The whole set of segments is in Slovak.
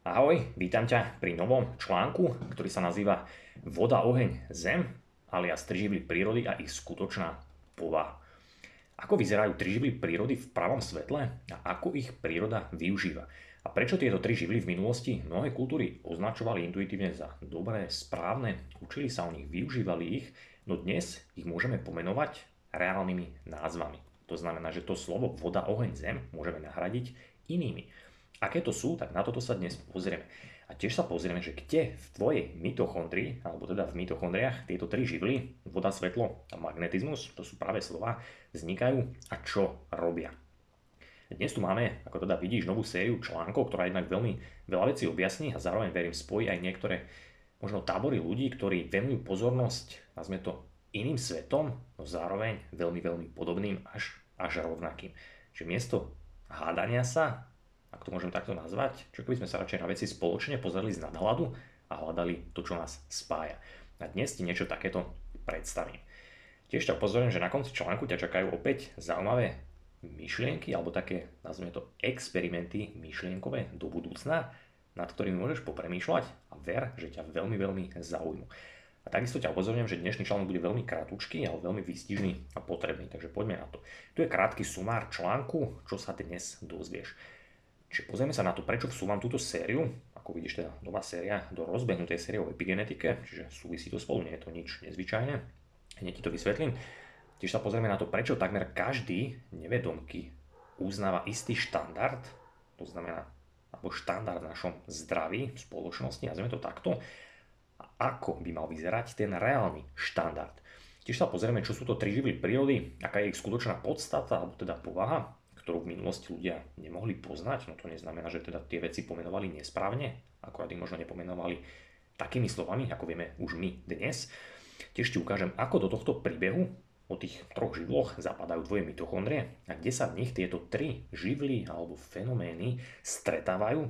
Ahoj, vítam ťa pri novom článku, ktorý sa nazýva Voda, oheň, zem, alias tri živly prírody a ich skutočná povaha. Ako vyzerajú tri živly prírody v pravom svetle a ako ich príroda využíva? A prečo tieto tri živly v minulosti mnohé kultúry označovali intuitívne za dobré, správne, učili sa o nich, využívali ich, no dnes ich môžeme pomenovať reálnymi názvami. To znamená, že to slovo voda, oheň, zem môžeme nahradiť inými. Aké to sú, tak na toto sa dnes pozrieme. A tiež sa pozrieme, že kde v tvojej mitochondrii, alebo teda v mitochondriách, tieto tri živly, voda, svetlo a magnetizmus, to sú práve slova, vznikajú a čo robia. Dnes tu máme, ako teda vidíš, novú sériu článkov, ktorá jednak veľmi veľa vecí objasní a zároveň verím spojí aj niektoré možno tábory ľudí, ktorí venujú pozornosť, nazme to iným svetom, no zároveň veľmi, veľmi podobným až, až rovnakým. Čiže miesto hádania sa, ak to môžem takto nazvať, čo keby sme sa radšej na veci spoločne pozreli z nadhľadu a hľadali to, čo nás spája. A dnes ti niečo takéto predstavím. Tiež ťa upozorujem, že na konci článku ťa čakajú opäť zaujímavé myšlienky alebo také, nazvime to, experimenty myšlienkové do budúcna, nad ktorými môžeš popremýšľať a ver, že ťa veľmi, veľmi zaujímu. A takisto ťa upozorňujem, že dnešný článok bude veľmi kratučký, ale veľmi výstižný a potrebný, takže poďme na to. Tu je krátky sumár článku, čo sa dnes dozvieš. Čiže pozrieme sa na to, prečo vsúvam túto sériu, ako vidíš teda nová séria do rozbehnutej série o epigenetike, čiže súvisí to spolu, nie je to nič nezvyčajné, hneď ti to vysvetlím. Tiež sa pozrieme na to, prečo takmer každý nevedomky uznáva istý štandard, to znamená, alebo štandard v našom zdraví v spoločnosti, nazveme to takto, ako by mal vyzerať ten reálny štandard. Tiež sa pozrieme, čo sú to tri živly prírody, aká je ich skutočná podstata, alebo teda povaha, ktorú v minulosti ľudia nemohli poznať. No to neznamená, že teda tie veci pomenovali nesprávne, akorát ich možno nepomenovali takými slovami, ako vieme už my dnes. Tiež ti ukážem, ako do tohto príbehu o tých troch živloch zapadajú tvoje mitochondrie a kde sa v nich tieto tri živly alebo fenomény stretávajú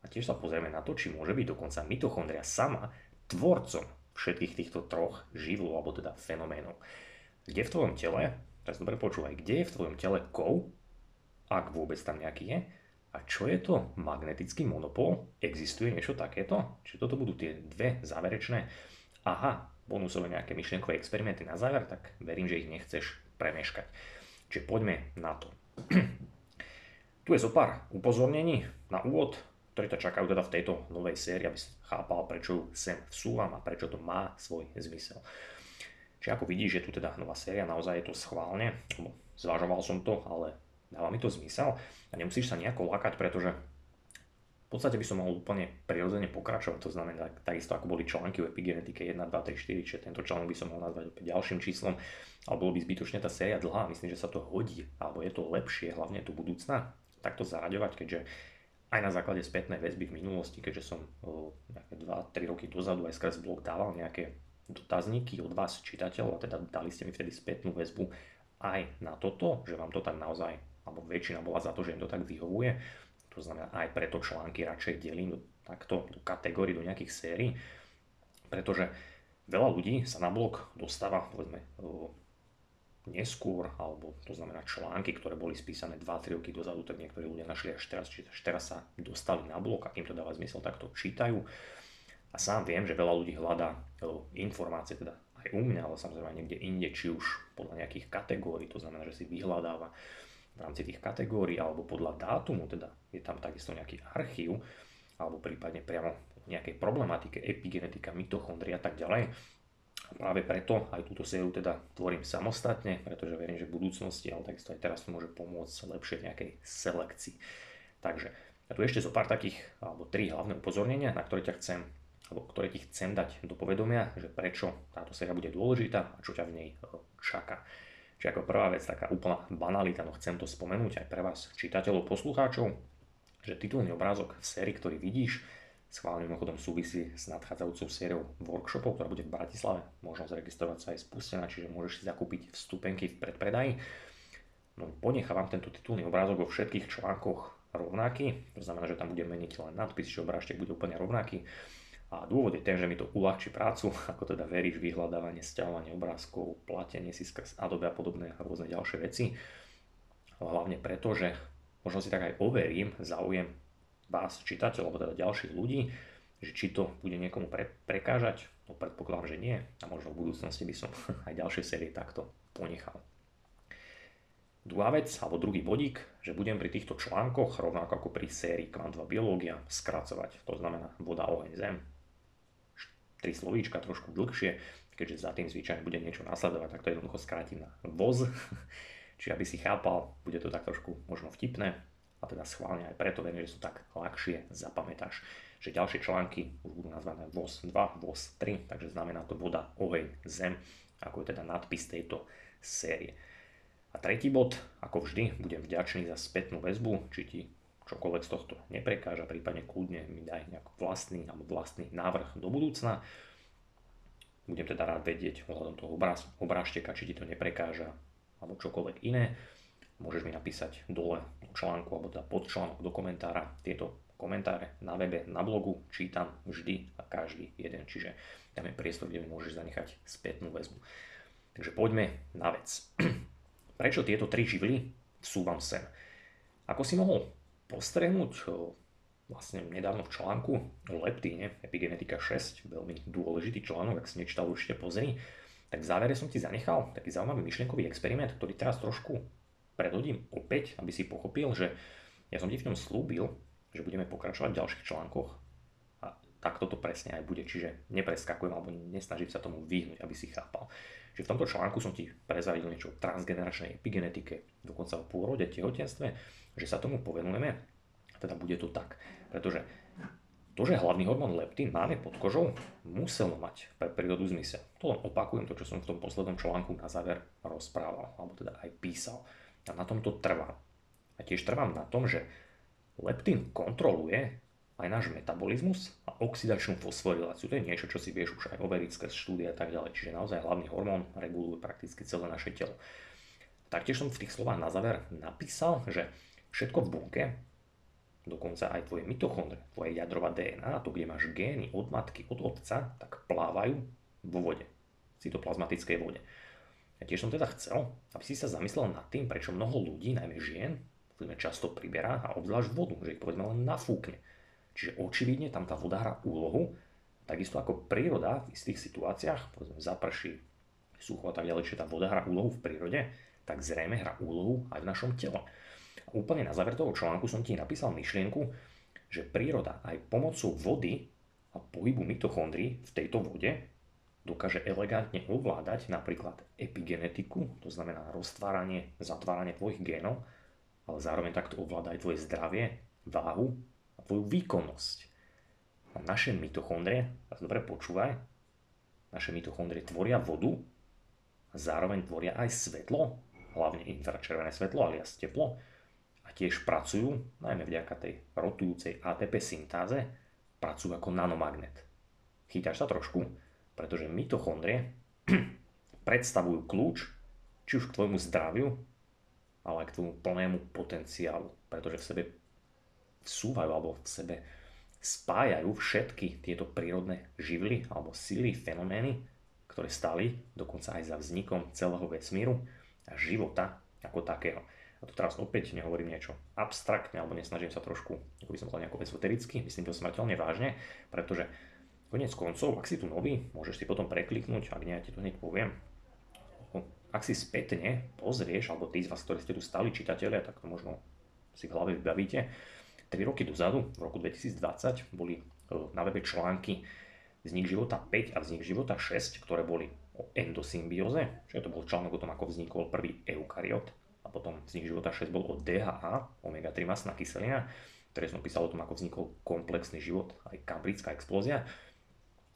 a tiež sa pozrieme na to, či môže byť dokonca mitochondria sama tvorcom všetkých týchto troch živlov, alebo teda fenoménov. Kde v tvojom tele, teraz dobre počúvaj, kde je v tvojom tele kov, ak vôbec tam nejaký je, a čo je to magnetický monopol? Existuje niečo takéto? Čiže toto budú tie dve záverečné, aha, bonusové nejaké myšlienkové experimenty na záver, tak verím, že ich nechceš premeškať. Čiže poďme na to. tu je zo pár upozornení na úvod ktorí ťa čakajú teda v tejto novej sérii, aby si chápal, prečo ju sem vsúvam a prečo to má svoj zmysel. Čiže ako vidíš, je tu teda nová séria, naozaj je to schválne, zvažoval som to, ale dáva mi to zmysel. A nemusíš sa nejako lakať, pretože v podstate by som mohol úplne prirodzene pokračovať, to znamená takisto ako boli články o epigenetike 1, 2, 3, 4, čiže tento článok by som mohol nazvať opäť ďalším číslom, ale bolo by zbytočne tá séria dlhá, myslím, že sa to hodí, alebo je to lepšie, hlavne tu budúcna, takto zaraďovať, keďže aj na základe spätnej väzby v minulosti, keďže som nejaké 2-3 roky dozadu aj skrz blog dával nejaké dotazníky od vás čitateľov a teda dali ste mi vtedy spätnú väzbu aj na toto, že vám to tak naozaj, alebo väčšina bola za to, že im to tak vyhovuje. To znamená aj preto články radšej delím do, takto do kategórií, do nejakých sérií, pretože veľa ľudí sa na blog dostáva povedzme neskôr, alebo to znamená články, ktoré boli spísané 2-3 roky dozadu, tak niektorí ľudia našli až teraz, či až teraz sa dostali na blog, akým to dáva zmysel, tak to čítajú. A sám viem, že veľa ľudí hľadá informácie, teda aj u mňa, ale samozrejme aj niekde inde, či už podľa nejakých kategórií, to znamená, že si vyhľadáva v rámci tých kategórií alebo podľa dátumu, teda je tam takisto nejaký archív, alebo prípadne priamo nejakej problematike, epigenetika, mitochondria a tak ďalej, práve preto aj túto sériu teda tvorím samostatne, pretože verím, že v budúcnosti, ale takisto aj teraz to môže pomôcť lepšie nejakej selekcii. Takže a tu ešte zo pár takých, alebo tri hlavné upozornenia, na ktoré ťa chcem, alebo ktoré ti chcem dať do povedomia, že prečo táto séria bude dôležitá a čo ťa v nej e, čaká. Čiže ako prvá vec, taká úplná banalita, no chcem to spomenúť aj pre vás, čitateľov, poslucháčov, že titulný obrázok v sérii, ktorý vidíš, Schválne mimochodom súvisí s nadchádzajúcou sériou workshopov, ktorá bude v Bratislave. Možno zaregistrovať sa aj spustená, čiže môžeš si zakúpiť vstupenky v predpredaji. No, ponechávam tento titulný obrázok vo všetkých článkoch rovnaký, to znamená, že tam bude meniť len nadpis, že obrážtek bude úplne rovnaký. A dôvod je ten, že mi to uľahčí prácu, ako teda veríš, vyhľadávanie, stiahovanie obrázkov, platenie si skrz Adobe a podobné rôzne ďalšie veci. Hlavne preto, že možno si tak aj overím záujem vás, čitateľov, alebo teda ďalších ľudí, že či to bude niekomu pre, prekážať, no predpokladám, že nie a možno v budúcnosti by som aj ďalšie série takto ponechal. Druhá vec, alebo druhý bodík, že budem pri týchto článkoch, rovnako ako pri sérii Kvantová biológia, skracovať. To znamená voda, oheň, zem. Tri slovíčka, trošku dlhšie, keďže za tým zvyčajne bude niečo nasledovať, tak to jednoducho skrátim na voz. Čiže aby si chápal, bude to tak trošku možno vtipné, a teda schválne aj preto verím, že sú tak ľahšie zapamätáš. Že ďalšie články už budú nazvané VOS 2, VOS 3, takže znamená to voda, oheň, zem, ako je teda nadpis tejto série. A tretí bod, ako vždy, budem vďačný za spätnú väzbu, či ti čokoľvek z tohto neprekáža, prípadne kľudne mi daj nejaký vlastný alebo vlastný návrh do budúcna. Budem teda rád vedieť ohľadom toho obraz, obrážteka, či ti to neprekáža alebo čokoľvek iné. Môžeš mi napísať dole do článku alebo teda pod článok do komentára tieto komentáre na webe, na blogu, čítam vždy a každý jeden, čiže dáme priestor, kde mi môžeš zanechať spätnú väzbu. Takže poďme na vec. Prečo tieto tri živly súvam sem? Ako si mohol postrehnúť vlastne nedávno v článku o leptíne, Epigenetika 6, veľmi dôležitý článok, ak si nečítal určite pozri, tak v závere som ti zanechal taký zaujímavý myšlienkový experiment, ktorý teraz trošku predhodím opäť, aby si pochopil, že ja som ti v ňom slúbil, že budeme pokračovať v ďalších článkoch. A tak toto presne aj bude, čiže nepreskakujem alebo nesnažím sa tomu vyhnúť, aby si chápal. Že v tomto článku som ti prezradil niečo o transgeneračnej epigenetike, dokonca o pôrode, tehotenstve, že sa tomu povenujeme, teda bude to tak. Pretože to, že hlavný hormón leptín máme pod kožou, muselo mať pre prírodu zmysel. To len opakujem to, čo som v tom poslednom článku na záver rozprával, alebo teda aj písal. A na tom to trvám. A tiež trvám na tom, že leptín kontroluje aj náš metabolizmus a oxidačnú fosforiláciu. To je niečo, čo si vieš už aj overiť cez štúdia a tak ďalej. Čiže naozaj hlavný hormón reguluje prakticky celé naše telo. Taktiež som v tých slovách na záver napísal, že všetko v bunke, dokonca aj tvoje mitochondrie, tvoje jadrová DNA, to, kde máš gény od matky, od otca, tak plávajú vo vode, v cytoplazmatickej vode. Ja tiež som teda chcel, aby si sa zamyslel nad tým, prečo mnoho ľudí, najmä žien, často priberá a obzvlášť vodu, že ich povedzme len nafúkne Čiže očividne tam tá voda hrá úlohu, takisto ako príroda v istých situáciách, povedzme zaprší, sucho a tak ďalej, čiže tá voda hrá úlohu v prírode, tak zrejme hrá úlohu aj v našom tele. A úplne na záver toho článku som ti napísal myšlienku, že príroda aj pomocou vody a pohybu mitochondrií v tejto vode dokáže elegantne ovládať napríklad epigenetiku, to znamená roztváranie, zatváranie tvojich génov, ale zároveň takto ovláda aj tvoje zdravie, váhu tvoju výkonnosť. A naše mitochondrie, a dobre počúvaj, naše mitochondrie tvoria vodu a zároveň tvoria aj svetlo, hlavne infračervené svetlo alias teplo, a tiež pracujú, najmä vďaka tej rotujúcej ATP syntáze, pracujú ako nanomagnet. Chytáš sa trošku, pretože mitochondrie predstavujú kľúč či už k tvojmu zdraviu, ale aj k tvojmu plnému potenciálu, pretože v sebe vsúvajú alebo v sebe spájajú všetky tieto prírodné živly alebo sily, fenomény, ktoré stali dokonca aj za vznikom celého vesmíru a života ako takého. Tu teraz opäť nehovorím niečo abstraktne, alebo nesnažím sa trošku, ako by som povedal nejako esotericky, myslím to smrteľne vážne, pretože konec koncov, ak si tu nový, môžeš si potom prekliknúť, ak nie, ja ti to hneď poviem. Ak si spätne pozrieš, alebo tí z vás, ktorí ste tu stali čitatelia, tak to možno si v hlave vybavíte, 3 roky dozadu, v roku 2020, boli e, na webe články Vznik života 5 a Vznik života 6, ktoré boli o endosymbióze, čiže to bol článok o tom, ako vznikol prvý eukariot a potom Vznik života 6 bol o DHA, omega-3 masná kyselina, ktoré som písal o tom, ako vznikol komplexný život, aj kambrická explózia.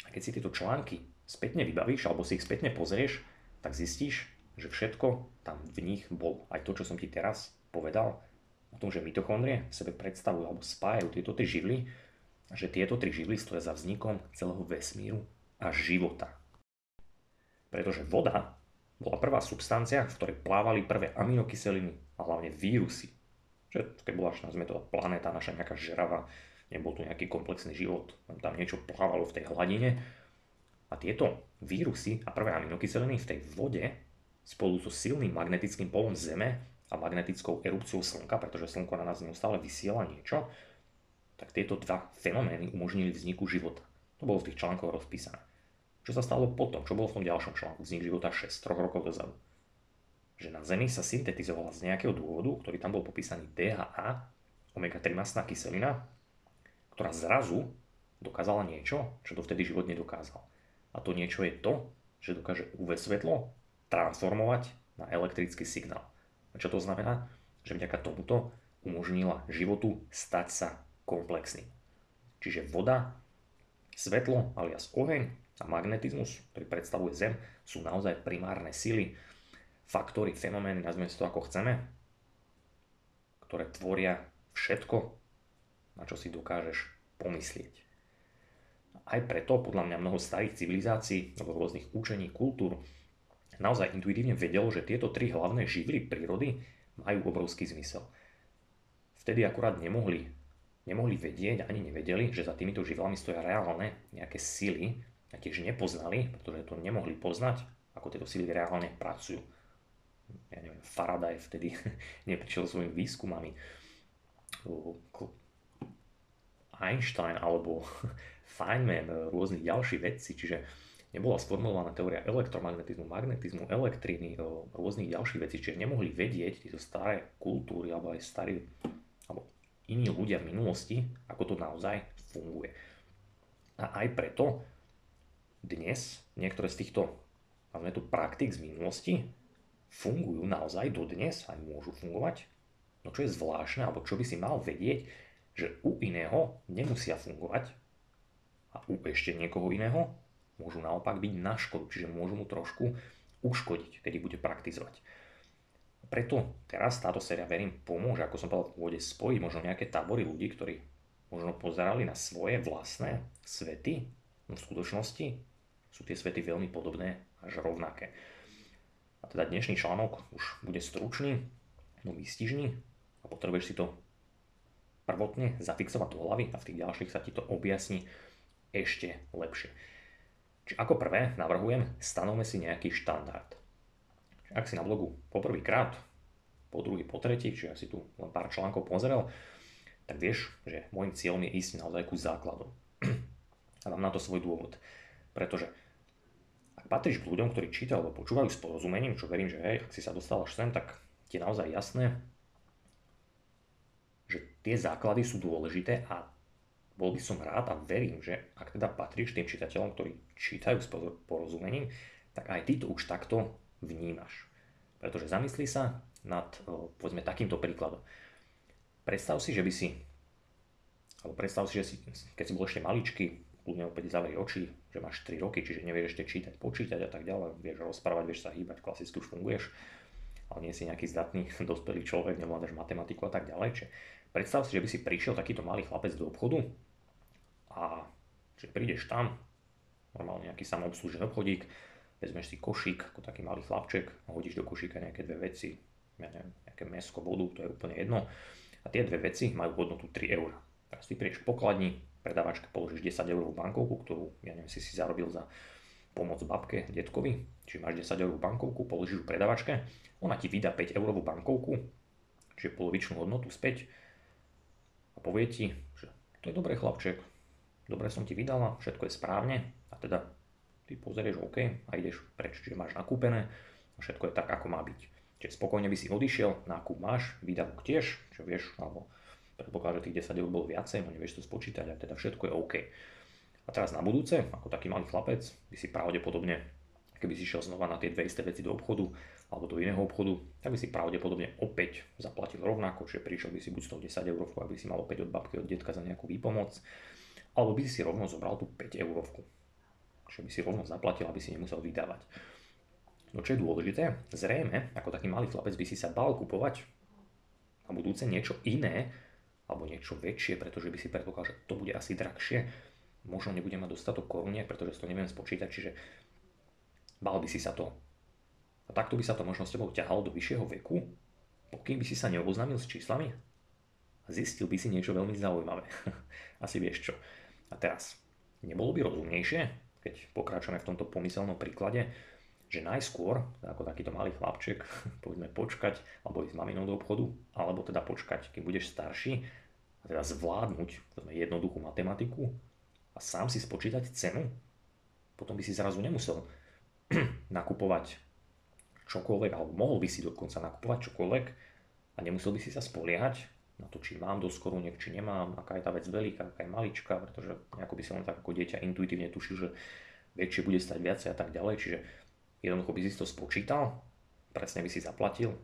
A keď si tieto články spätne vybavíš, alebo si ich spätne pozrieš, tak zistíš, že všetko tam v nich bol. Aj to, čo som ti teraz povedal, o tom, že mitochondrie sebe predstavujú alebo spájajú tieto tri živly a že tieto tri živly stoja za vznikom celého vesmíru a života. Pretože voda bola prvá substancia, v ktorej plávali prvé aminokyseliny a hlavne vírusy. Že keď bola, nazvime to, planéta naša nejaká žrava, nebol tu nejaký komplexný život, tam niečo plávalo v tej hladine. A tieto vírusy a prvé aminokyseliny v tej vode spolu so silným magnetickým polom Zeme a magnetickou erupciou Slnka, pretože Slnko na nás neustále vysiela niečo, tak tieto dva fenomény umožnili vzniku života. To bolo v tých článkoch rozpísané. Čo sa stalo potom? Čo bolo v tom ďalšom článku? Vznik života 6, 3 rokov dozadu. Že na Zemi sa syntetizovala z nejakého dôvodu, ktorý tam bol popísaný DHA, omega-3 masná kyselina, ktorá zrazu dokázala niečo, čo dovtedy život nedokázal. A to niečo je to, že dokáže UV svetlo transformovať na elektrický signál. A čo to znamená? Že vďaka tomuto umožnila životu stať sa komplexným. Čiže voda, svetlo alias oheň a magnetizmus, ktorý predstavuje Zem, sú naozaj primárne sily, faktory, fenomény, nazvime si to ako chceme, ktoré tvoria všetko, na čo si dokážeš pomyslieť. Aj preto podľa mňa mnoho starých civilizácií alebo rôznych učení, kultúr naozaj intuitívne vedelo, že tieto tri hlavné živly prírody majú obrovský zmysel. Vtedy akurát nemohli, nemohli vedieť, ani nevedeli, že za týmito živlami stoja reálne nejaké sily, a tiež nepoznali, pretože to nemohli poznať, ako tieto sily reálne pracujú ja neviem, Faraday vtedy neprišiel svojimi výskumami, Einstein alebo Feynman, rôzni ďalší vedci, čiže nebola sformulovaná teória elektromagnetizmu, magnetizmu, elektriny, rôznych ďalších vecí, čiže nemohli vedieť tieto staré kultúry alebo aj starí alebo iní ľudia v minulosti, ako to naozaj funguje. A aj preto dnes niektoré z týchto máme tu praktik z minulosti fungujú naozaj dodnes, aj môžu fungovať. No čo je zvláštne, alebo čo by si mal vedieť, že u iného nemusia fungovať a u ešte niekoho iného môžu naopak byť na škodu, čiže môžu mu trošku uškodiť, keď bude praktizovať. Preto teraz táto séria, verím, pomôže, ako som povedal v úvode, spojiť možno nejaké tábory ľudí, ktorí možno pozerali na svoje vlastné svety, no v skutočnosti sú tie svety veľmi podobné až rovnaké. A teda dnešný článok už bude stručný, no výstižný a potrebuješ si to prvotne zafixovať do hlavy a v tých ďalších sa ti to objasní ešte lepšie. Čiže ako prvé navrhujem, stanovme si nejaký štandard. Ak si na blogu poprvýkrát, po druhý, po tretí, čiže si tu len pár článkov pozrel, tak vieš, že môjim cieľom je ísť naozaj ku základom. A mám na to svoj dôvod. Pretože patríš k ľuďom, ktorí čítajú alebo počúvajú s porozumením, čo verím, že hej, ak si sa dostal až sem, tak ti je naozaj jasné, že tie základy sú dôležité a bol by som rád a verím, že ak teda patríš tým čitateľom, ktorí čítajú s porozumením, tak aj ty to už takto vnímaš. Pretože zamyslí sa nad, povedzme, takýmto príkladom. Predstav si, že by si, alebo predstav si, že si, keď si bol ešte maličký, kľudne opäť zavri oči, že máš 3 roky, čiže nevieš ešte čítať, počítať a tak ďalej, vieš rozprávať, vieš sa hýbať, klasicky už funguješ, ale nie si nejaký zdatný dospelý človek, nevládaš matematiku a tak ďalej. Čiže predstav si, že by si prišiel takýto malý chlapec do obchodu a že prídeš tam, normálne nejaký samoobslužný obchodík, vezmeš si košík ako taký malý chlapček hodíš do košíka nejaké dve veci, ja neviem, nejaké mesko, vodu, to je úplne jedno. A tie dve veci majú hodnotu 3 eur. Teraz ty prídeš pokladni, predavačke položíš 10 eurovú bankovku, ktorú, ja neviem, si si zarobil za pomoc babke, detkovi, čiže máš 10 eurovú bankovku, položíš ju predavačke, ona ti vydá 5 eurovú bankovku, čiže polovičnú hodnotu späť a povie ti, že to je dobré chlapček, dobre som ti vydala, všetko je správne a teda ty pozrieš OK a ideš preč, čiže máš nakúpené a všetko je tak, ako má byť. Čiže spokojne by si odišiel, nákup máš, výdavok tiež, čo vieš, alebo predpoklad, že tých 10 eur bolo viacej, no nevieš to spočítať a teda všetko je OK. A teraz na budúce, ako taký malý chlapec, by si pravdepodobne, keby si šiel znova na tie dve isté veci do obchodu alebo do iného obchodu, tak by si pravdepodobne opäť zaplatil rovnako, čiže prišiel by si buď s tou 10 eurovku, aby si mal opäť od babky, od detka za nejakú výpomoc, alebo by si rovno zobral tú 5 eurovku. Čiže by si rovno zaplatil, aby si nemusel vydávať. No čo je dôležité, zrejme, ako taký malý chlapec by si sa bal kupovať na budúce niečo iné, alebo niečo väčšie, pretože by si predpokladal, že to bude asi drahšie, možno nebude mať dostatok koruniek, pretože si to neviem spočítať, čiže bal by si sa to. A takto by sa to možno s tebou ťahalo do vyššieho veku, pokým by si sa neoboznámil s číslami a zistil by si niečo veľmi zaujímavé. asi vieš čo. A teraz, nebolo by rozumnejšie, keď pokračujeme v tomto pomyselnom príklade, že najskôr, ako takýto malý chlapček, poďme počkať, alebo ísť s maminou do obchodu, alebo teda počkať, kým budeš starší a teda zvládnuť jednoduchú matematiku a sám si spočítať cenu, potom by si zrazu nemusel nakupovať čokoľvek, alebo mohol by si dokonca nakupovať čokoľvek a nemusel by si sa spoliehať na to, či mám dosť koruniek, či nemám, aká je tá vec veľká, aká je malička, pretože nejako by som len tak ako dieťa intuitívne tušil, že väčšie bude stať viacej a tak ďalej, čiže jednoducho by si to spočítal, presne by si zaplatil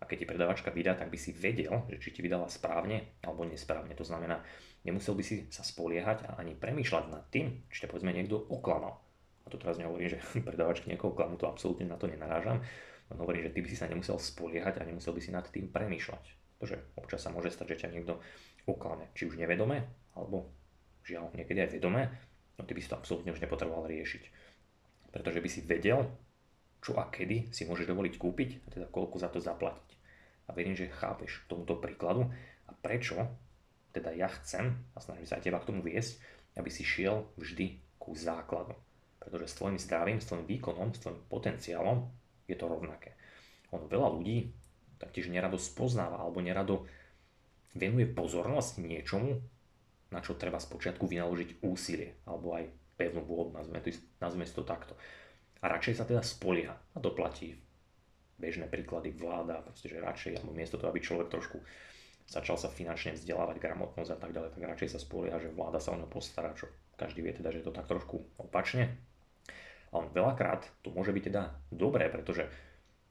a keď ti predavačka vydá, tak by si vedel, že či ti vydala správne alebo nesprávne. To znamená, nemusel by si sa spoliehať a ani premýšľať nad tým, či ťa povedzme niekto oklamal. A to teraz nehovorím, že predavačky niekoho klamu, to absolútne na to nenarážam. Len hovorím, že ty by si sa nemusel spoliehať a nemusel by si nad tým premýšľať. Pretože občas sa môže stať, že ťa niekto oklame. Či už nevedome, alebo žiaľ niekedy aj vedome, no ty by si to absolútne už nepotreboval riešiť. Pretože by si vedel, čo a kedy si môžeš dovoliť kúpiť a teda koľko za to zaplatiť. A verím, že chápeš tomuto príkladu a prečo teda ja chcem a snažím sa aj teba k tomu viesť, aby si šiel vždy ku základu. Pretože s tvojim zdravím, s tvojim výkonom, s tvojim potenciálom je to rovnaké. On veľa ľudí taktiež nerado spoznáva alebo nerado venuje pozornosť niečomu, na čo treba spočiatku vynaložiť úsilie alebo aj pevnú vôľu, nazveme, to, nazveme to takto. A radšej sa teda spolieha a doplatí bežné príklady vláda, proste, že radšej, alebo miesto toho, aby človek trošku začal sa finančne vzdelávať, gramotnosť a tak ďalej, tak radšej sa spolieha, že vláda sa o ňo postará, čo každý vie teda, že je to tak trošku opačne. Ale veľakrát to môže byť teda dobré, pretože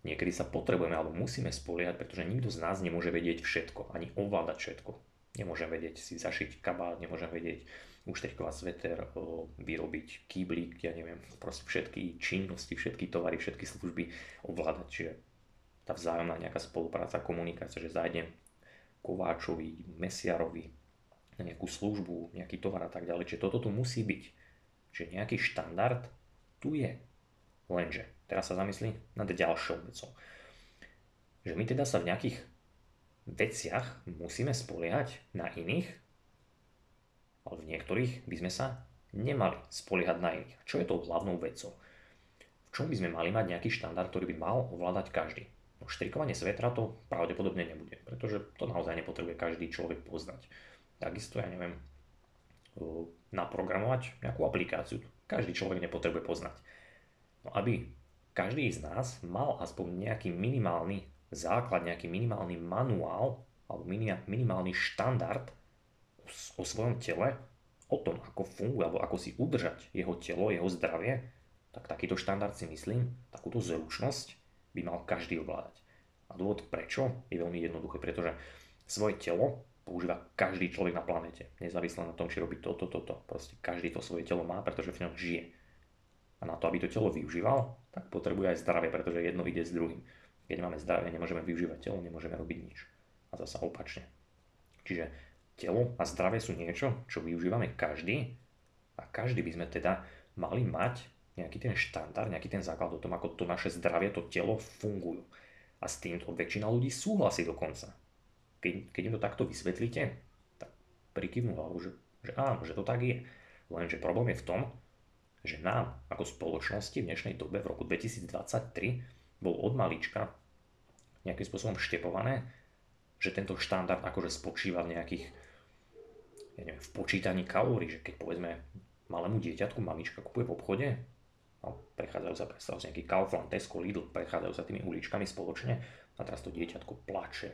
niekedy sa potrebujeme alebo musíme spoliehať, pretože nikto z nás nemôže vedieť všetko, ani ovládať všetko. Nemôžem vedieť si zašiť kabát, nemôžem vedieť uštrikovať sveter, vyrobiť kýblik, ja neviem, proste všetky činnosti, všetky tovary, všetky služby ovládať. Čiže tá vzájomná nejaká spolupráca, komunikácia, že zájdem kováčovi, mesiarovi na nejakú službu, nejaký tovar a tak ďalej. Čiže toto tu musí byť. Čiže nejaký štandard tu je. Lenže, teraz sa zamyslí nad ďalšou vecou. Že my teda sa v nejakých veciach musíme spoliehať na iných, ale v niektorých by sme sa nemali spoliehať na iných. Čo je to hlavnou vecou? V čom by sme mali mať nejaký štandard, ktorý by mal ovládať každý? No, štrikovanie svetra to pravdepodobne nebude, pretože to naozaj nepotrebuje každý človek poznať. Takisto, ja neviem, naprogramovať nejakú aplikáciu každý človek nepotrebuje poznať. No aby každý z nás mal aspoň nejaký minimálny základ, nejaký minimálny manuál alebo minimálny štandard o svojom tele, o tom, ako funguje alebo ako si udržať jeho telo, jeho zdravie, tak takýto štandard si myslím, takúto zručnosť by mal každý ovládať. A dôvod prečo je veľmi jednoduché, pretože svoje telo používa každý človek na planete. Nezávisle na tom, či robí toto, toto. Proste každý to svoje telo má, pretože v ňom žije. A na to, aby to telo využíval, tak potrebuje aj zdravie, pretože jedno ide s druhým. Keď máme zdravie, nemôžeme využívať telo, nemôžeme robiť nič. A zasa opačne. Čiže telo a zdravie sú niečo, čo využívame každý a každý by sme teda mali mať nejaký ten štandard, nejaký ten základ o tom, ako to naše zdravie, to telo fungujú. A s týmto väčšina ľudí súhlasí dokonca keď, keď im to takto vysvetlíte, tak prikyvnú hlavu, že, že áno, že to tak je. Lenže problém je v tom, že nám ako spoločnosti v dnešnej dobe v roku 2023 bol od malička nejakým spôsobom štepované, že tento štandard akože spočíva v nejakých, v počítaní kalórií, že keď povedzme malému dieťatku mamička kupuje v obchode, no, prechádzajú sa, predstav si nejaký Kaufland, Tesco, Lidl, prechádzajú sa tými uličkami spoločne a teraz to dieťatko plače,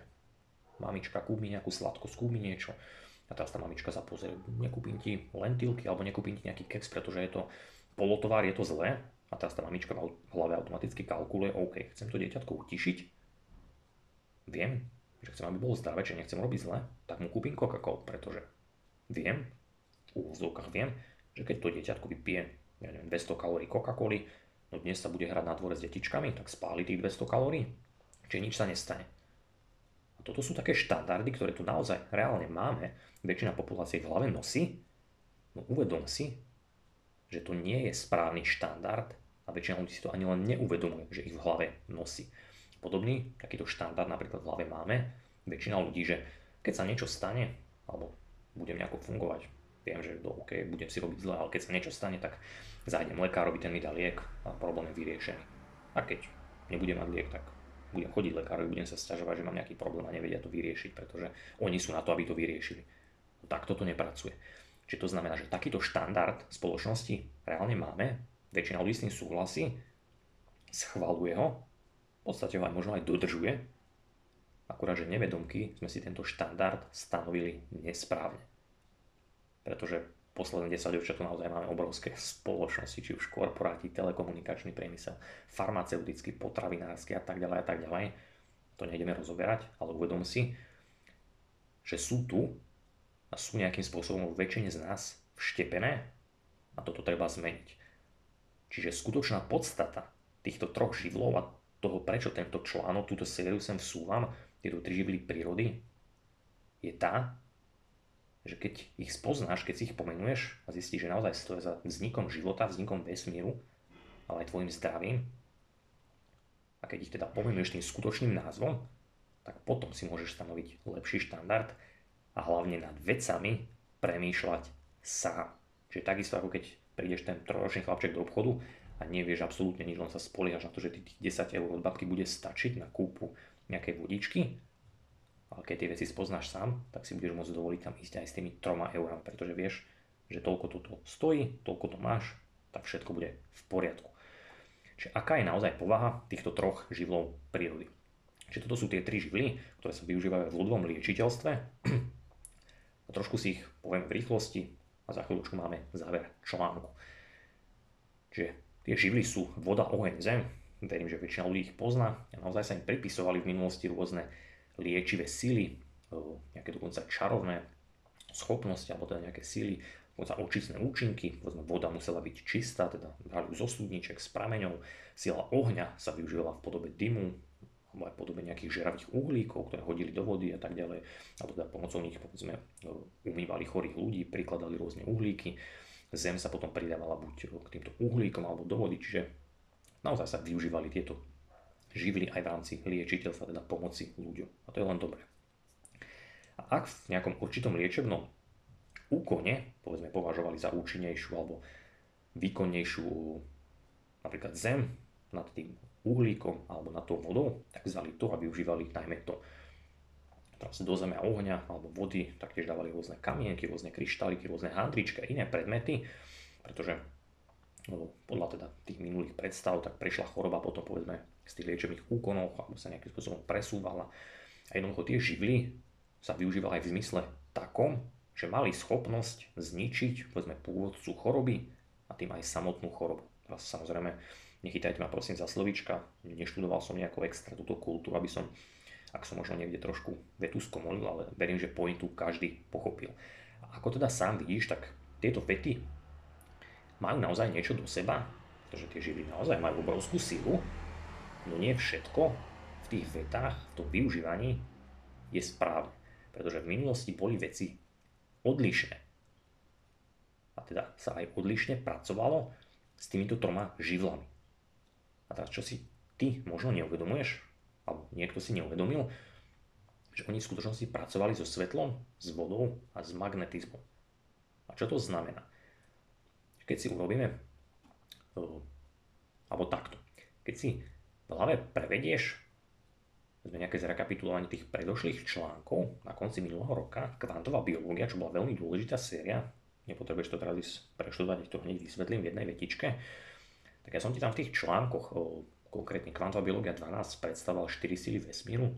mamička, kúp mi nejakú sladkosť, kúp niečo. A teraz tá mamička sa pozrie, nekúpim ti lentilky alebo nekúpim ti nejaký keks, pretože je to polotovár, je to zlé. A teraz tá mamička v hlave automaticky kalkuluje, OK, chcem to dieťatko utišiť, viem, že chcem, aby bolo zdravé, čiže nechcem robiť zle, tak mu kúpim Coca-Cola, pretože viem, v úvodzovkách viem, že keď to dieťatko vypije ja neviem, 200 kalórií Coca-Coly, no dnes sa bude hrať na dvore s detičkami, tak spáli tých 200 kalórií, čiže nič sa nestane. A toto sú také štandardy, ktoré tu naozaj reálne máme, väčšina populácie v hlave nosí, no uvedom si, že to nie je správny štandard a väčšina ľudí si to ani len neuvedomuje, že ich v hlave nosí. Podobný takýto štandard napríklad v hlave máme, väčšina ľudí, že keď sa niečo stane, alebo budem nejako fungovať, viem, že do, OK, budem si robiť zle, ale keď sa niečo stane, tak zájdem lekárovi, ten mi dá liek a problém je vyriešený. A keď nebudem mať liek, tak budem chodiť lekárovi, budem sa sťažovať, že mám nejaký problém a nevedia to vyriešiť, pretože oni sú na to, aby to vyriešili. takto to nepracuje. Čiže to znamená, že takýto štandard spoločnosti reálne máme, väčšina ľudí s tým súhlasí, schvaluje ho, v podstate ho aj možno aj dodržuje, akurát, že nevedomky sme si tento štandard stanovili nesprávne. Pretože posledné 10 ročia tu naozaj máme obrovské spoločnosti, či už korporáti, telekomunikačný priemysel, farmaceutický, potravinársky a tak ďalej a tak ďalej. To nejdeme rozoberať, ale uvedom si, že sú tu a sú nejakým spôsobom väčšine z nás vštepené a toto treba zmeniť. Čiže skutočná podstata týchto troch živlov a toho, prečo tento článok, túto sériu sem vsúvam, tieto tri živly prírody, je tá, že keď ich spoznáš, keď si ich pomenuješ a zistíš, že naozaj stojí za vznikom života, vznikom vesmíru, ale aj tvojim zdravím, a keď ich teda pomenuješ tým skutočným názvom, tak potom si môžeš stanoviť lepší štandard a hlavne nad vecami premýšľať sám. Čiže takisto ako keď prídeš ten trojročný chlapček do obchodu a nevieš absolútne nič, len sa spoliehaš na to, že tých 10 eur od babky bude stačiť na kúpu nejakej vodičky, ale keď tie veci spoznáš sám, tak si budeš môcť dovoliť tam ísť aj s tými troma eurami, pretože vieš, že toľko toto stojí, toľko to máš, tak všetko bude v poriadku. Čiže aká je naozaj povaha týchto troch živlov prírody? Čiže toto sú tie tri živly, ktoré sa využívajú v ľudovom liečiteľstve a trošku si ich poviem v rýchlosti a za chvíľučku máme záver článku. Čiže tie živly sú voda, oheň, zem. Verím, že väčšina ľudí ich pozná a naozaj sa im pripisovali v minulosti rôzne liečivé sily, nejaké dokonca čarovné schopnosti alebo teda nejaké sily, dokonca očistné účinky. Povedzme, voda musela byť čistá, teda brali zo studniček s prameňou. Sila ohňa sa využívala v podobe dymu, alebo aj podobe nejakých žeravých uhlíkov, ktoré hodili do vody a tak ďalej, alebo teda pomocou nich povedzme umývali chorých ľudí, prikladali rôzne uhlíky. Zem sa potom pridávala buď k týmto uhlíkom alebo do vody, čiže naozaj sa využívali tieto živly aj v rámci liečiteľstva, teda pomoci ľuďom. A to je len dobré. A ak v nejakom určitom liečebnom úkone, povedzme, považovali za účinnejšiu alebo výkonnejšiu napríklad zem nad tým uhlíkom alebo na tou vodou, tak vzali to a využívali najmä to. Teraz do zemia ohňa alebo vody taktiež dávali rôzne kamienky, rôzne kryštáliky, rôzne handričky a iné predmety, pretože no, podľa teda tých minulých predstav tak prešla choroba potom povedzme z tých liečebných úkonov alebo sa nejakým spôsobom presúvala. A jednoducho tie živly sa využívali aj v zmysle takom, že mali schopnosť zničiť povedzme pôvodcu choroby a tým aj samotnú chorobu. Teraz samozrejme Nechytajte ma prosím za slovička, neštudoval som nejako extra túto kultúru, aby som, ak som možno niekde trošku vetu skomolil, ale verím, že pointu každý pochopil. A ako teda sám vidíš, tak tieto vety majú naozaj niečo do seba, pretože tie živly naozaj majú obrovskú silu, no nie všetko v tých vetách, v tom využívaní je správne. Pretože v minulosti boli veci odlišné. A teda sa aj odlišne pracovalo s týmito troma živlami. A teraz čo si ty možno neuvedomuješ, alebo niekto si neuvedomil, že oni v skutočnosti pracovali so svetlom, s vodou a s magnetizmom. A čo to znamená? Keď si urobíme, alebo takto, keď si v hlave prevedieš sme nejaké zrekapitulovanie tých predošlých článkov na konci minulého roka, kvantová biológia, čo bola veľmi dôležitá séria, nepotrebuješ to teraz ísť preštudovať, to hneď vysvetlím v jednej vetičke, tak ja som ti tam v tých článkoch, konkrétne kvantová biológia 12, predstavoval 4 síly vesmíru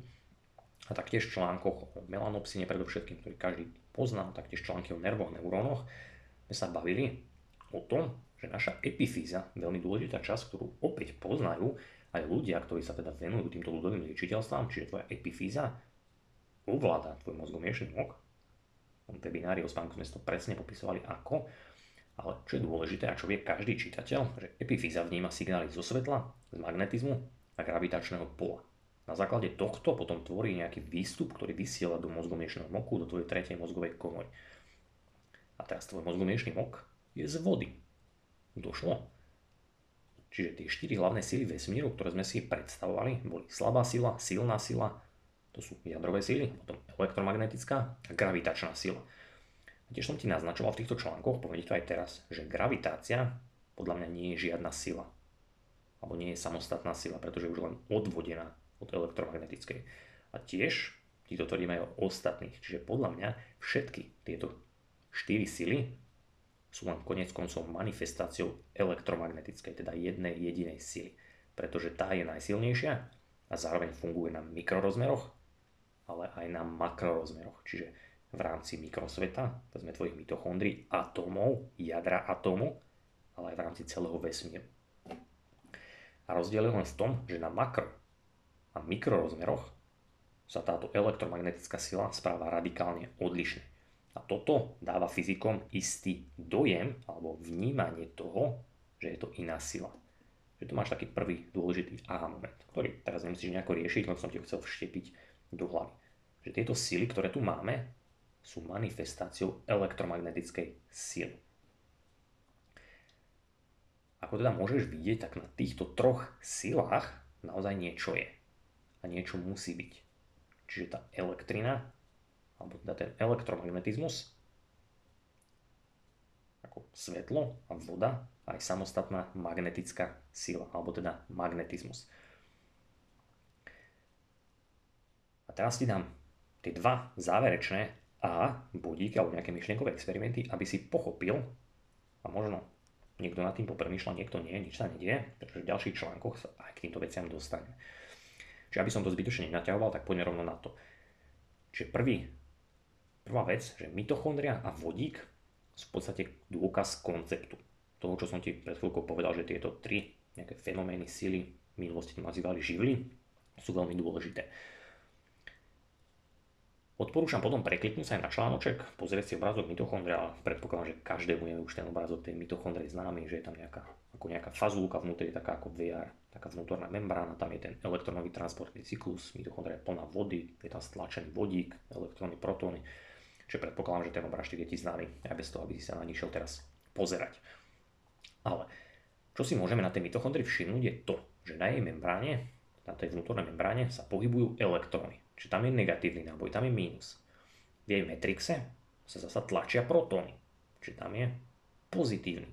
a taktiež článkoch o melanopsine predovšetkým, ktorý každý pozná, taktiež články o nervoch, neurónoch, sme sa bavili o tom, že naša epifíza, veľmi dôležitá časť, ktorú opäť poznajú aj ľudia, ktorí sa teda venujú týmto ľudovým liečiteľstvám, čiže tvoja epifíza ovláda tvoj mozgomiešný mok. V webinári o spánku sme to presne popisovali ako ale čo je dôležité a čo vie každý čitateľ, že epifýza vníma signály zo svetla, z magnetizmu a gravitačného pola. Na základe tohto potom tvorí nejaký výstup, ktorý vysiela do mozgomiešného moku, do tvojej tretej mozgovej komory. A teraz tvoj mozgomiešný mok je z vody. Došlo? Čiže tie štyri hlavné síly vesmíru, ktoré sme si predstavovali, boli slabá sila, silná sila, to sú jadrové síly, potom elektromagnetická a gravitačná sila. Tiež som ti naznačoval v týchto článkoch, poviem to aj teraz, že gravitácia podľa mňa nie je žiadna sila. Alebo nie je samostatná sila, pretože je už len odvodená od elektromagnetickej. A tiež títo tvrdíme aj o ostatných. Čiže podľa mňa všetky tieto štyri sily sú len konec koncov manifestáciou elektromagnetickej, teda jednej jedinej sily. Pretože tá je najsilnejšia a zároveň funguje na mikrorozmeroch, ale aj na makrorozmeroch. Čiže v rámci mikrosveta, vezme tvojich mitochondrií, atómov, jadra atómu, ale aj v rámci celého vesmíru. A rozdiel je len v tom, že na makro a mikrorozmeroch sa táto elektromagnetická sila správa radikálne odlišne. A toto dáva fyzikom istý dojem alebo vnímanie toho, že je to iná sila. Že tu máš taký prvý dôležitý aha moment, ktorý teraz nemusíš nejako riešiť, len som ti chcel vštepiť do hlavy. Že tieto sily, ktoré tu máme, sú manifestáciou elektromagnetickej sily. Ako teda môžeš vidieť, tak na týchto troch silách naozaj niečo je. A niečo musí byť. Čiže tá elektrina alebo teda ten elektromagnetizmus, ako svetlo a voda, aj samostatná magnetická sila, alebo teda magnetizmus. A teraz ti dám tie dva záverečné a bodíky alebo nejaké myšlienkové experimenty, aby si pochopil a možno niekto nad tým popremýšľa, niekto nie, nič sa nedie, pretože v ďalších článkoch sa aj k týmto veciam dostane. Čiže aby som to zbytočne nenaťahoval, tak poďme rovno na to. Čiže prvý Prvá vec, že mitochondria a vodík sú v podstate dôkaz konceptu. Toho, čo som ti pred chvíľkou povedal, že tieto tri nejaké fenomény, sily, minulosti to nazývali živly, sú veľmi dôležité. Odporúčam potom prekliknúť sa aj na článoček, pozrieť si obrázok mitochondria, predpokladám, že každému je už ten obrázok tej mitochondrie známy, že je tam nejaká, ako nejaká fazulka vnútri, taká ako VR, taká vnútorná membrána, tam je ten elektronový transportný cyklus, mitochondria je plná vody, je tam stlačený vodík, elektróny, protóny, Čiže predpokladám, že ten obrážtik je ti známy, aj bez toho, aby si sa na šiel teraz pozerať. Ale čo si môžeme na tej mitochondrii všimnúť je to, že na jej membráne, na tej vnútornej membráne sa pohybujú elektróny. Čiže tam je negatívny náboj, tam je mínus. V jej metrixe sa zasa tlačia protóny. Čiže tam je pozitívny.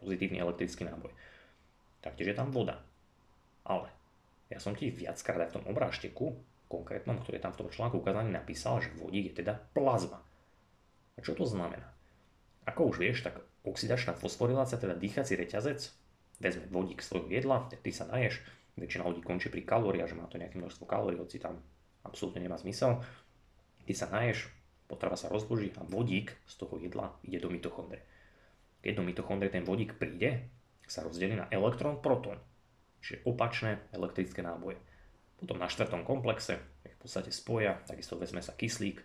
Pozitívny elektrický náboj. Taktiež je tam voda. Ale ja som ti viackrát aj v tom obrážteku konkrétnom, ktorý je tam v tom článku ukázaný, napísal, že vodík je teda plazma. A čo to znamená? Ako už vieš, tak oxidačná fosforilácia, teda dýchací reťazec, vezme vodík z svojho jedla, ty sa naješ, väčšina ľudí končí pri kalóriách, že má to nejaké množstvo kalórií, hoci tam absolútne nemá zmysel. Ty sa naješ, potrava sa rozloží a vodík z toho jedla ide do mitochondrie. Keď do mitochondrie ten vodík príde, sa rozdelí na elektrón, protón, čiže opačné elektrické náboje. Potom na štvrtom komplexe ich v podstate spoja, takisto vezme sa kyslík,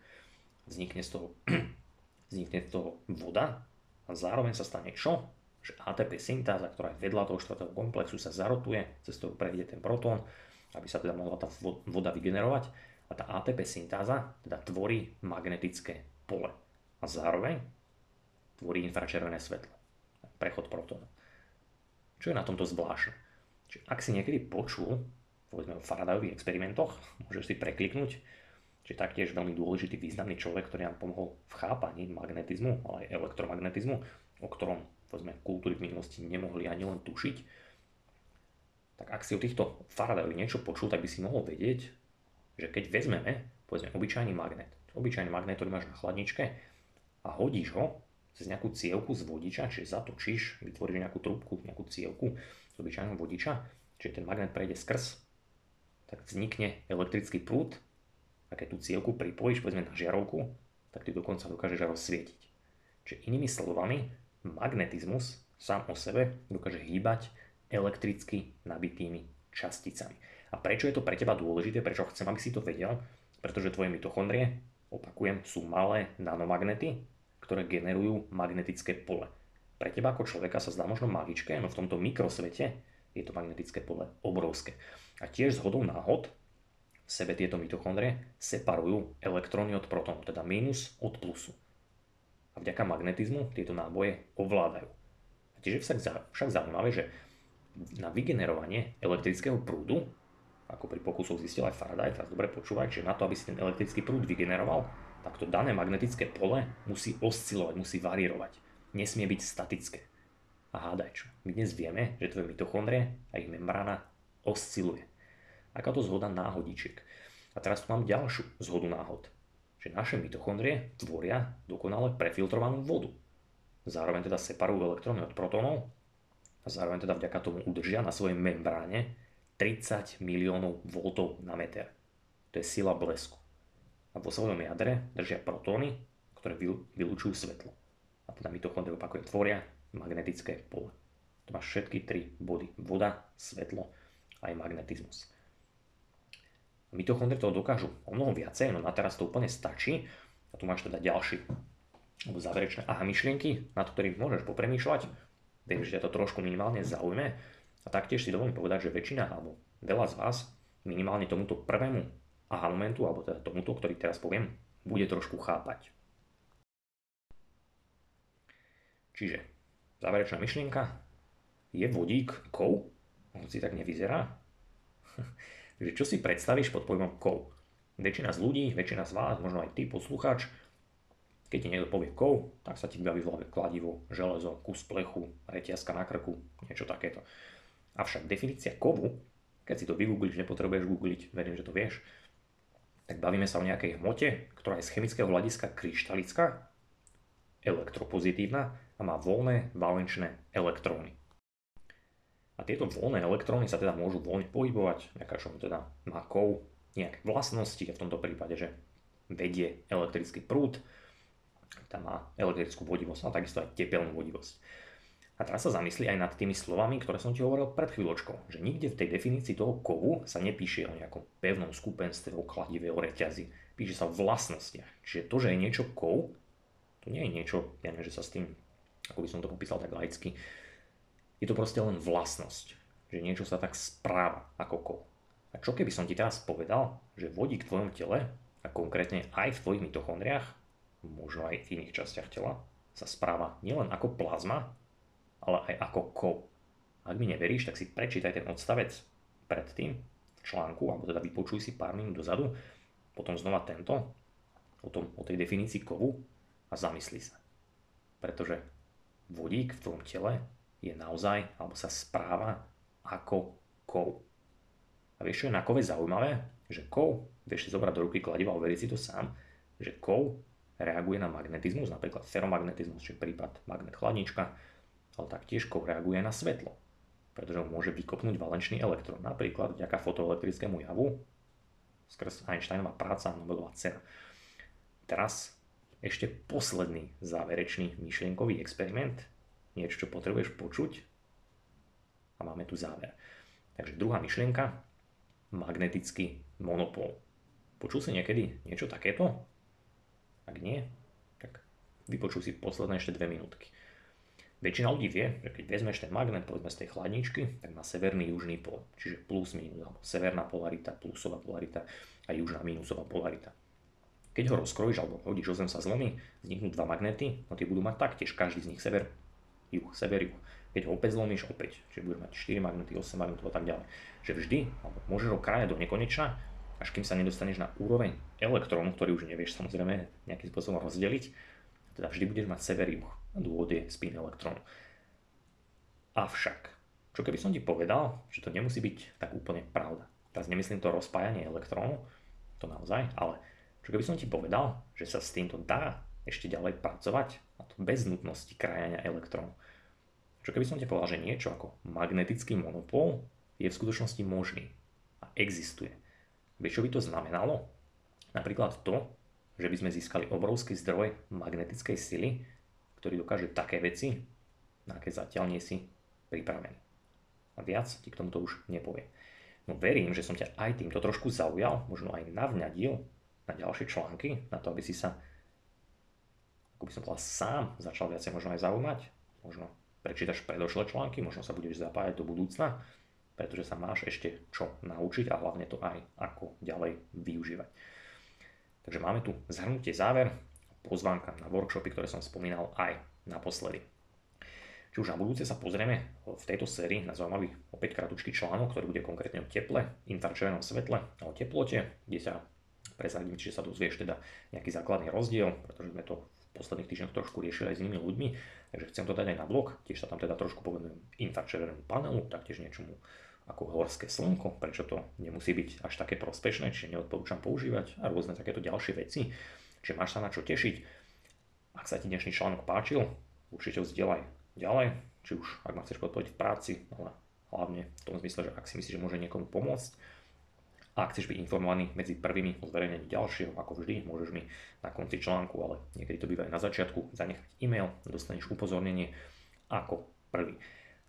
vznikne z toho, vznikne z toho voda a zároveň sa stane čo? Že ATP syntáza, ktorá je vedľa toho štvrtého komplexu, sa zarotuje, cez toho prejde ten protón, aby sa teda mohla tá voda vygenerovať a tá ATP syntáza teda tvorí magnetické pole a zároveň tvorí infračervené svetlo, prechod protónu. Čo je na tomto zvláštne? Čiže ak si niekedy počul povedzme o Faradajových experimentoch, môžeš si prekliknúť, čiže taktiež veľmi dôležitý významný človek, ktorý nám pomohol v chápaní magnetizmu, ale aj elektromagnetizmu, o ktorom povedzme, kultúry v minulosti nemohli ani len tušiť. Tak ak si o týchto Faradajových niečo počul, tak by si mohol vedieť, že keď vezmeme povedzme obyčajný magnet, obyčajný magnet, ktorý máš na chladničke a hodíš ho cez nejakú cievku z vodiča, čiže zatočíš, vytvoríš nejakú trubku, nejakú cievku z obyčajného vodiča, čiže ten magnet prejde skrz tak vznikne elektrický prúd a keď tú cievku pripojíš povedzme na žiarovku, tak ty dokonca dokážeš rozsvietiť. Čiže inými slovami, magnetizmus sám o sebe dokáže hýbať elektricky nabitými časticami. A prečo je to pre teba dôležité, prečo chcem, aby si to vedel? Pretože tvoje mitochondrie, opakujem, sú malé nanomagnety, ktoré generujú magnetické pole. Pre teba ako človeka sa zdá možno maličké, no v tomto mikrosvete je to magnetické pole obrovské. A tiež zhodou náhod v sebe tieto mitochondrie separujú elektróny od protónu, teda mínus od plusu. A vďaka magnetizmu tieto náboje ovládajú. A tiež je však, však zaujímavé, že na vygenerovanie elektrického prúdu, ako pri pokusoch zistil aj Faraday, teraz dobre počúvaj, že na to, aby si ten elektrický prúd vygeneroval, tak to dané magnetické pole musí oscilovať, musí varierovať. Nesmie byť statické. A hádaj čo, my dnes vieme, že tvoje mitochondrie a ich membrána osciluje. Aká to zhoda náhodičiek. A teraz tu mám ďalšiu zhodu náhod, že naše mitochondrie tvoria dokonale prefiltrovanú vodu. Zároveň teda separujú elektróny od protónov a zároveň teda vďaka tomu udržia na svojej membráne 30 miliónov voltov na meter. To je sila blesku. A vo svojom jadre držia protóny, ktoré vylúčujú svetlo. A teda mitochondrie opakujem tvoria magnetické pole. To má všetky tri body. Voda, svetlo a aj magnetizmus. Mitochondrie toho dokážu o mnoho viacej, no na teraz to úplne stačí. A tu máš teda ďalší záverečné aha myšlienky, nad ktorým môžeš popremýšľať. Viem, že ťa to trošku minimálne zaujme. A taktiež si dovolím povedať, že väčšina alebo veľa z vás minimálne tomuto prvému aha momentu, alebo teda tomuto, ktorý teraz poviem, bude trošku chápať. Čiže záverečná myšlienka, je vodík kov? Hoci tak nevyzerá. že čo si predstavíš pod pojmom kov? Väčšina z ľudí, väčšina z vás, možno aj ty, poslucháč, keď ti niekto povie kov, tak sa ti vybaví v hlave kladivo, železo, kus plechu, reťazka na krku, niečo takéto. Avšak definícia kovu, keď si to vygoogliš, nepotrebuješ googliť, verím, že to vieš, tak bavíme sa o nejakej hmote, ktorá je z chemického hľadiska kryštalická, elektropozitívna a má voľné valenčné elektróny. A tieto voľné elektróny sa teda môžu voľne pohybovať, čo teda má kov nejaké vlastnosti, a v tomto prípade, že vedie elektrický prúd, tam má elektrickú vodivosť a takisto aj tepelnú vodivosť. A teraz sa zamyslí aj nad tými slovami, ktoré som ti hovoril pred chvíľočkou, že nikde v tej definícii toho kovu sa nepíše o nejakom pevnom skupenstve, o kladive, o reťazi. Píše sa o vlastnostiach. Čiže to, že je niečo kov, to nie je niečo, ja neviem, že sa s tým, ako by som to popísal tak laicky, je to proste len vlastnosť, že niečo sa tak správa ako kov. A čo keby som ti teraz povedal, že vodík v tvojom tele, a konkrétne aj v tvojich mitochondriách, možno aj v iných častiach tela, sa správa nielen ako plazma, ale aj ako kov. Ak mi neveríš, tak si prečítaj ten odstavec predtým v článku, alebo teda vypočuj si pár minút dozadu, potom znova tento, o, tom, o tej definícii kovu a zamysli sa. Pretože vodík v tvojom tele je naozaj, alebo sa správa ako kov. A vieš, čo je na kove zaujímavé? Že kov, vieš si zobrať do ruky kladiva overiť si to sám, že kov reaguje na magnetizmus, napríklad feromagnetizmus, či prípad magnet chladnička, ale taktiež kov reaguje na svetlo, pretože môže vykopnúť valenčný elektrón, napríklad vďaka fotoelektrickému javu, skrz Einsteinová práca a Nobelová cena. Teraz ešte posledný záverečný myšlienkový experiment, niečo, čo potrebuješ počuť a máme tu záver. Takže druhá myšlienka, magnetický monopol. Počul si niekedy niečo takéto? Ak nie, tak vypočuj si posledné ešte dve minútky. Väčšina ľudí vie, že keď vezmeš ten magnet povedzme z tej chladničky, tak má severný južný pol, čiže plus minus, alebo severná polarita, plusová polarita a južná minusová polarita. Keď ho rozkrojíš alebo hodíš o zem sa zlomí, vzniknú dva magnety, no tie budú mať taktiež každý z nich sever, juh, sever, juh. Keď ho opäť zlomíš, opäť, čiže budeš mať 4 magnety, 8 magnetov a tak ďalej. Že vždy, alebo môžeš ho krájať do nekonečna, až kým sa nedostaneš na úroveň elektrónu, ktorý už nevieš samozrejme nejakým spôsobom rozdeliť, teda vždy budeš mať sever, juh dôvod je spin elektrónu. Avšak, čo keby som ti povedal, že to nemusí byť tak úplne pravda. Teraz nemyslím to rozpájanie elektrónu, to naozaj, ale čo keby som ti povedal, že sa s týmto dá ešte ďalej pracovať, a to bez nutnosti krajania elektrónu. Čo keby som ti povedal, že niečo ako magnetický monopol je v skutočnosti možný a existuje. Vieš, čo by to znamenalo? Napríklad to, že by sme získali obrovský zdroj magnetickej sily, ktorý dokáže také veci, na aké zatiaľ nie si pripravený. A viac ti k tomuto už nepovie. No verím, že som ťa aj týmto trošku zaujal, možno aj navňadil na ďalšie články, na to, aby si sa, ako by som povedal, sám začal viacej možno aj zaujímať. Možno prečítaš predošlé články, možno sa budeš zapájať do budúcna, pretože sa máš ešte čo naučiť a hlavne to aj ako ďalej využívať. Takže máme tu zhrnutie záver, pozvánka na workshopy, ktoré som spomínal aj naposledy. Či už na budúce sa pozrieme v tejto sérii na zaujímavý opäť kratučký článok, ktorý bude konkrétne o teple, infračervenom svetle a o teplote, kde sa prezradím, či sa dozvieš teda nejaký základný rozdiel, pretože sme to v posledných týždňoch trošku riešili aj s inými ľuďmi, takže chcem to dať aj na blog, tiež sa tam teda trošku povedujem infračervenému panelu, taktiež niečomu ako horské slnko, prečo to nemusí byť až také prospešné, čiže neodporúčam používať a rôzne takéto ďalšie veci. Čiže máš sa na čo tešiť. Ak sa ti dnešný článok páčil, určite ho zdieľaj ďalej, či už ak ma chceš podporiť v práci, ale hlavne v tom zmysle, že ak si myslíš, že môže niekomu pomôcť. A ak chceš byť informovaný medzi prvými o zverejnení ďalšieho, ako vždy, môžeš mi na konci článku, ale niekedy to býva aj na začiatku, zanechať e-mail, dostaneš upozornenie ako prvý.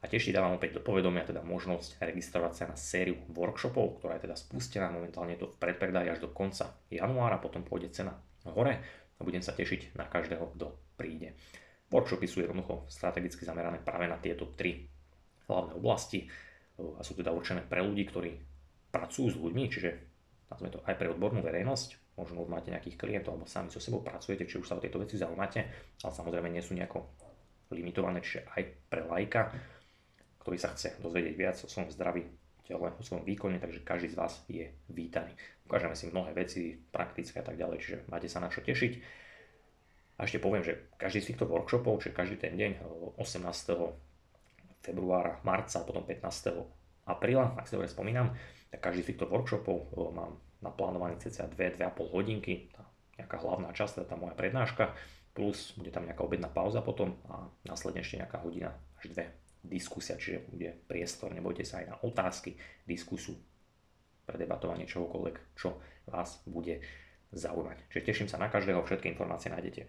A tiež ti dávam opäť do povedomia teda možnosť registrovať sa na sériu workshopov, ktorá je teda spustená, momentálne je to v predpredaji až do konca januára, potom pôjde cena hore a budem sa tešiť na každého, kto príde. Workshopy sú jednoducho strategicky zamerané práve na tieto tri hlavné oblasti a sú teda určené pre ľudí, ktorí pracujú s ľuďmi, čiže nazvime to aj pre odbornú verejnosť, možno máte nejakých klientov alebo sami so sebou pracujete, či už sa o tejto veci zaujímate, ale samozrejme nie sú nejako limitované, čiže aj pre lajka, ktorý sa chce dozvedieť viac o svojom zdraví, tele, o svojom výkone, takže každý z vás je vítaný. Ukážeme si mnohé veci, praktické a tak ďalej, čiže máte sa na čo tešiť. A ešte poviem, že každý z týchto workshopov, čiže každý ten deň 18. februára, marca potom 15. apríla, ak si dobre spomínam, tak každý z týchto workshopov mám naplánovaný cca 2-2,5 hodinky, tá nejaká hlavná časť, teda tá moja prednáška, plus bude tam nejaká obedná pauza potom a následne ešte nejaká hodina až dve diskusia, čiže bude priestor, nebojte sa aj na otázky, diskusiu, predebatovanie čohokoľvek, čo vás bude zaujímať. Čiže teším sa na každého, všetky informácie nájdete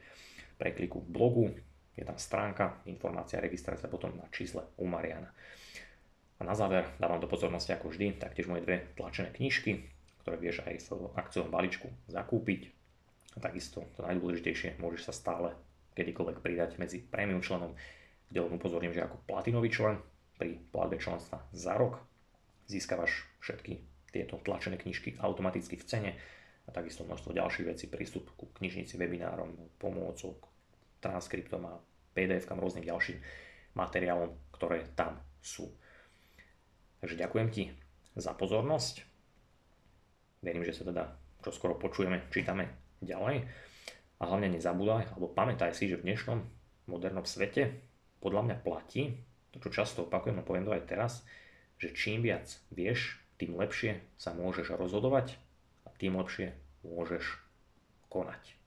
pre kliku blogu, je tam stránka, informácia, registrácia potom na čísle u Mariana. Na záver dávam do pozornosti ako vždy taktiež moje dve tlačené knižky, ktoré vieš aj v akciovom balíčku zakúpiť. A takisto to najdôležitejšie, môžeš sa stále kedykoľvek pridať medzi premium členom, kde len upozorním, že ako platinový člen pri platbe členstva za rok získavaš všetky tieto tlačené knižky automaticky v cene a takisto množstvo ďalších vecí, prístup ku knižnici, webinárom, pomôcok, transkriptom a pdf-kam, rôznym ďalším materiálom, ktoré tam sú. Takže ďakujem ti za pozornosť. Verím, že sa teda čo skoro počujeme, čítame ďalej. A hlavne nezabúdaj, alebo pamätaj si, že v dnešnom modernom svete podľa mňa platí, to čo často opakujem a poviem to aj teraz, že čím viac vieš, tým lepšie sa môžeš rozhodovať a tým lepšie môžeš konať.